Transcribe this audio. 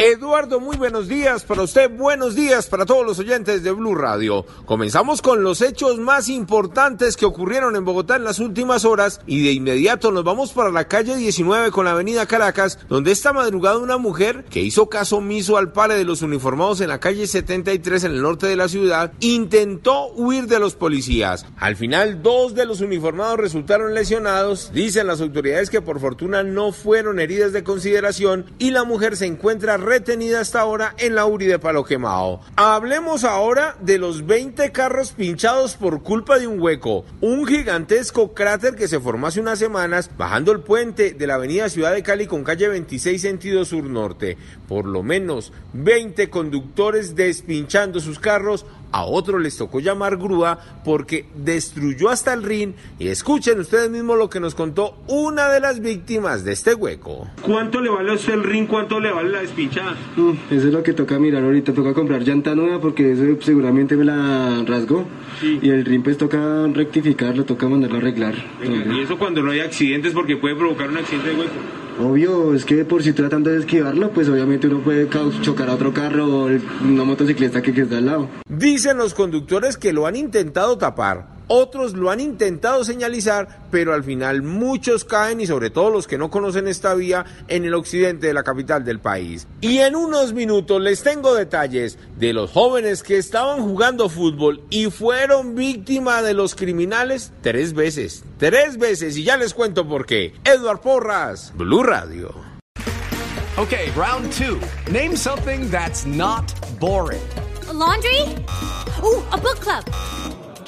Eduardo, muy buenos días para usted, buenos días para todos los oyentes de Blue Radio. Comenzamos con los hechos más importantes que ocurrieron en Bogotá en las últimas horas y de inmediato nos vamos para la calle 19 con la avenida Caracas, donde esta madrugada una mujer que hizo caso omiso al pare de los uniformados en la calle 73 en el norte de la ciudad intentó huir de los policías. Al final, dos de los uniformados resultaron lesionados. Dicen las autoridades que por fortuna no fueron heridas de consideración y la mujer se encuentra retenida hasta ahora en la URI de Palo Quemado. Hablemos ahora de los 20 carros pinchados por culpa de un hueco. Un gigantesco cráter que se formó hace unas semanas bajando el puente de la avenida Ciudad de Cali con calle 26 sentido sur-norte. Por lo menos 20 conductores despinchando sus carros. A otros les tocó llamar grúa porque destruyó hasta el rin. Y escuchen ustedes mismos lo que nos contó una de las víctimas de este hueco. ¿Cuánto le vale a usted el rin? ¿Cuánto le vale la despinchada? Mm, Eso es lo que toca mirar ahorita, toca comprar llanta nueva porque eso seguramente me la rasgó. Sí. Y el rin pues toca rectificarlo, toca mandarlo a arreglar. Venga, y eso cuando no hay accidentes porque puede provocar un accidente de hueco. Obvio, es que por si tratando de esquivarlo, pues obviamente uno puede chocar a otro carro o una motociclista que queda al lado. Dicen los conductores que lo han intentado tapar. Otros lo han intentado señalizar, pero al final muchos caen y sobre todo los que no conocen esta vía en el occidente de la capital del país. Y en unos minutos les tengo detalles de los jóvenes que estaban jugando fútbol y fueron víctima de los criminales tres veces. Tres veces y ya les cuento por qué. Edward Porras, Blue Radio. Okay, round two. Name something that's not boring. A laundry? Ooh, a book club.